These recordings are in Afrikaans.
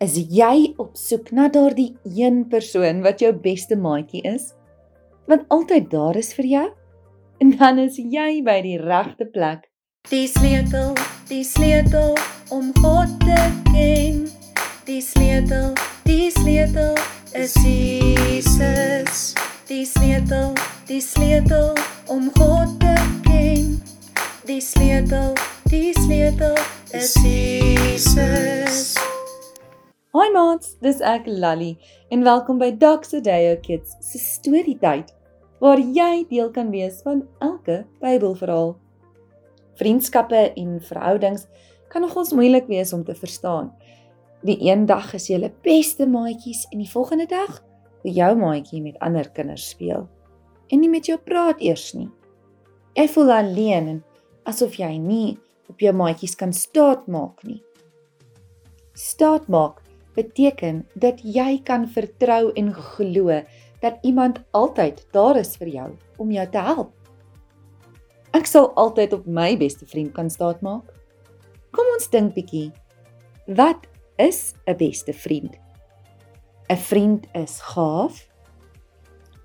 Is jy op soek na daardie een persoon wat jou beste maatjie is? Wat altyd daar is vir jou? En dan is jy by die regte plek. Die sleutel, die sleutel om God te ken. Die sleutel, die sleutel is Jesus. Die sleutel, die sleutel om God te ken. Die sleutel, die sleutel is Jesus. Hi maats, dis ek Lally en welkom by Doxa Deo Kids se storietyd waar jy deel kan wees van elke Bybelverhaal. Vriendskappe en verhoudings kan nogals moeilik wees om te verstaan. Die een dag is jy hulle beste maatjies en die volgende dag wil jou maatjie met ander kinders speel en nie met jou praat eers nie. Jy voel alleen en asof jy nie op jou maatjies kan staatmaak nie. Staatmaak beteken dat jy kan vertrou en glo dat iemand altyd daar is vir jou om jou te help. Ek sal altyd op my beste vriend kan staatmaak. Kom ons dink bietjie. Wat is 'n beste vriend? 'n Vriend is gaaf.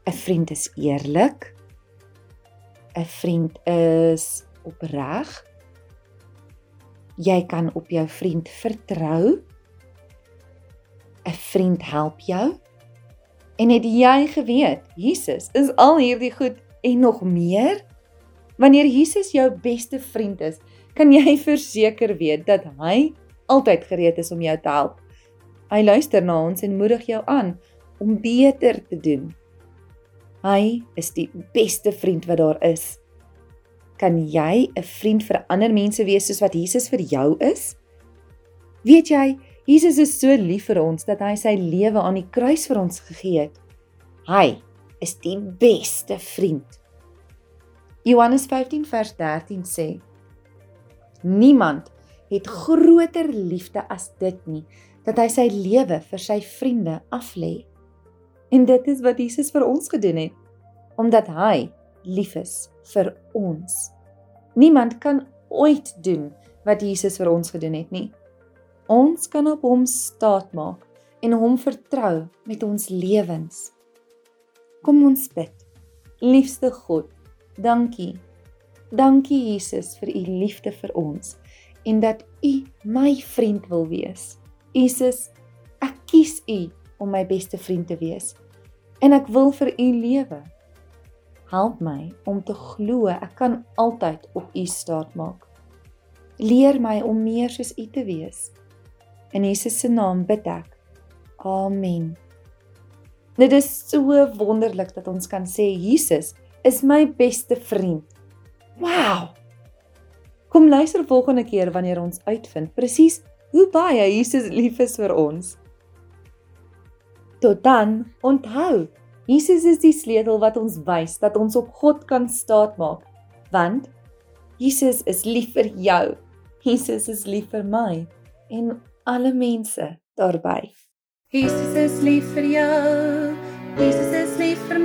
'n Vriend is eerlik. 'n Vriend is opreg. Jy kan op jou vriend vertrou. 'n vriend help jou? En het jy geweet Jesus is al hierdie goed en nog meer? Wanneer Jesus jou beste vriend is, kan jy verseker weet dat hy altyd gereed is om jou te help. Hy luister na ons en moedig jou aan om beter te doen. Hy is die beste vriend wat daar is. Kan jy 'n vriend vir ander mense wees soos wat Jesus vir jou is? Weet jy, Jesus is so lief vir ons dat hy sy lewe aan die kruis vir ons gegee het. Hy is die beste vriend. Johannes 15 vers 13 sê: Niemand het groter liefde as dit nie dat hy sy lewe vir sy vriende aflê. En dit is wat Jesus vir ons gedoen het omdat hy lief is vir ons. Niemand kan ooit doen wat Jesus vir ons gedoen het nie. Ons kan op hom staatmaak en hom vertrou met ons lewens. Kom ons bid. Liefste God, dankie. Dankie Jesus vir u liefde vir ons en dat u my vriend wil wees. Jesus, ek kies u om my beste vriend te wees en ek wil vir u lewe. Help my om te glo ek kan altyd op u staatmaak. Leer my om meer soos u te wees. In Jesus se naam bid ek. Amen. Dit is so wonderlik dat ons kan sê Jesus is my beste vriend. Wow. Kom luister volgende keer wanneer ons uitvind presies hoe baie Jesus lief is vir ons. Tot dan, onthou, Jesus is die sleutel wat ons wys dat ons op God kan staatmaak, want Jesus is lief vir jou. Jesus is lief vir my en alle mense daarby. Jesus is lief vir jou. Jesus is lief vir my.